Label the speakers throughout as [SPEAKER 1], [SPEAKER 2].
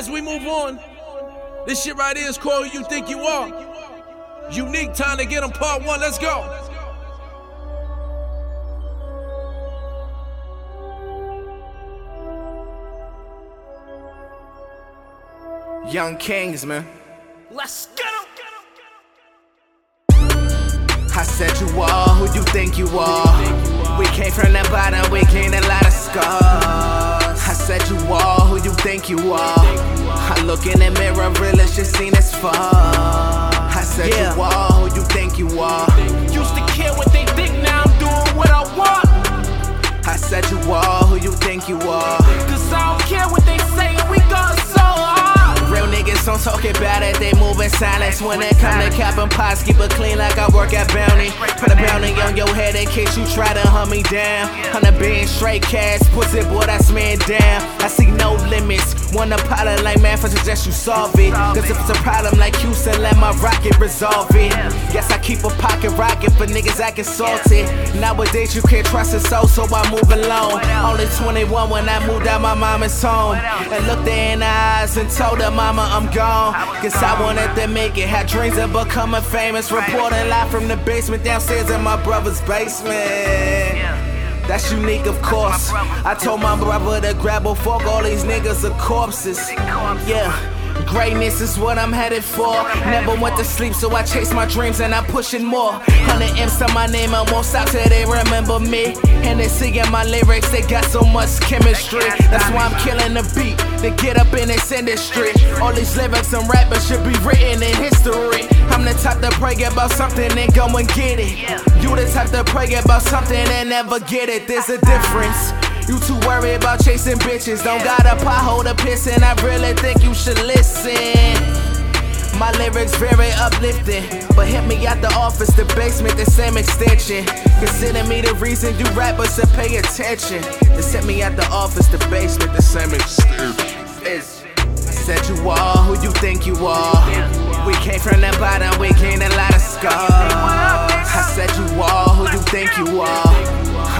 [SPEAKER 1] as we move on, this shit right here is called Who You Think You Are. U-Neek time to get them part one. Let's go.
[SPEAKER 2] Young Kings, man.
[SPEAKER 1] Let's get them.
[SPEAKER 2] I said you are who you think you are. We came from the bottom, we gained a lot of scars. I said you are who you think you are. Look in the mirror, real as just seen as far. I said
[SPEAKER 3] Yeah.
[SPEAKER 2] you are talk about it, they move in silence. When it come to cap and pots, keep it clean like I work at Bounty. Put a bounty on your head in case you try to hunt me down. Hundred being straight cash, pussy boy, that's man down. I see no limits. Wanna pilot like man for suggest you solve it. Cause if it's a problem like Houston, let my rocket resolve it. Yes, I keep a pocket rocket for niggas acting salty. Nowadays you can't trust a soul, so I move alone. Only 21 when I moved out my mama's home. And looked her in the eyes and told her mama I'm gone. Cause I wanted to make it. Had dreams of becoming famous. Reporting live from the basement downstairs in my brother's basement. That's U-Neek, of course. I told my brother to grab a fork, all these niggas are corpses. Yeah. Greatness is what I'm headed for. Never went to sleep, so I chase my dreams and I'm pushing more. 100 M's on my name, I won't stop till they remember me. And they singing my lyrics, they got so much chemistry. That's why I'm killing the beat to get up in this industry. All these lyrics and rappers should be written in history. I'm the type to pray about something and go and get it. You the type to pray about something and never get it. There's a difference. You too worried about chasing bitches. Don't got a pothole to piss in. I really think you should listen. My lyrics very uplifting, but hit me at the office, the basement, the same extension. Consider me the reason you rappers should pay attention. Just hit me at the office, the basement, the same extension. I said you are who you think you are. We came from the bottom, we gained a lot of scars. I said you are you think you are.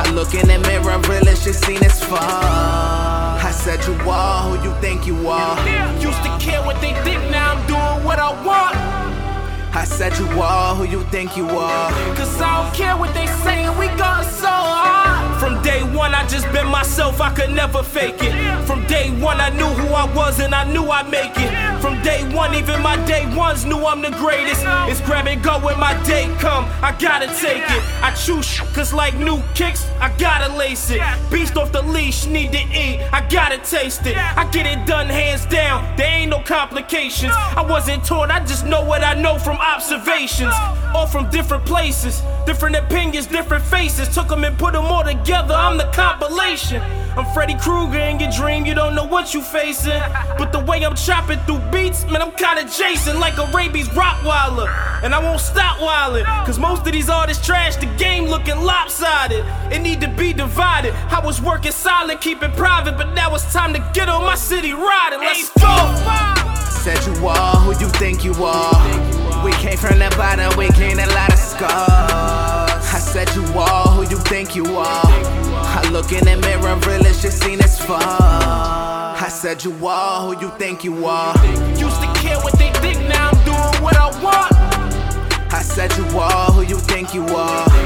[SPEAKER 2] I look in the mirror, real as just seen as far. I said you are who you think you are.
[SPEAKER 3] Used to care what they think, now I'm doing what I want.
[SPEAKER 2] I said you are who you think you are.
[SPEAKER 3] Cause I don't care what they say, we going so hard. From day one, I just been myself, I could never fake it. From day one, I knew who I was and I knew I'd make it. From day one, even my day ones knew I'm the greatest. It's grab and go when my day come, I gotta take it. I choose cause like new kicks, I gotta lace it. Beast off the leash, need to eat, I gotta taste it. I get it done hands down, there ain't no complications. I wasn't taught, I just know what I know from observations. All from different places, different opinions, different faces. Took them and put them all together, I'm the compilation. I'm Freddy Krueger in your dream, you don't know what you facing. But the way I'm chopping through beats, man, I'm kinda Jason like a rabies Rottweiler. And I won't stop wildin', cause most of these artists trash the game looking lopsided. It need to be divided. I was working solid, keep it private, but now it's time to get on my city riding. Let's go!
[SPEAKER 2] Said you are who you think you are. We came from the bottom, we gained a lot of scars. I said you are look in the mirror, real as just seen as far. I said you are who you think you are.
[SPEAKER 3] Used to care what they think, now I'm doing what I want.
[SPEAKER 2] I said you are who you think you are.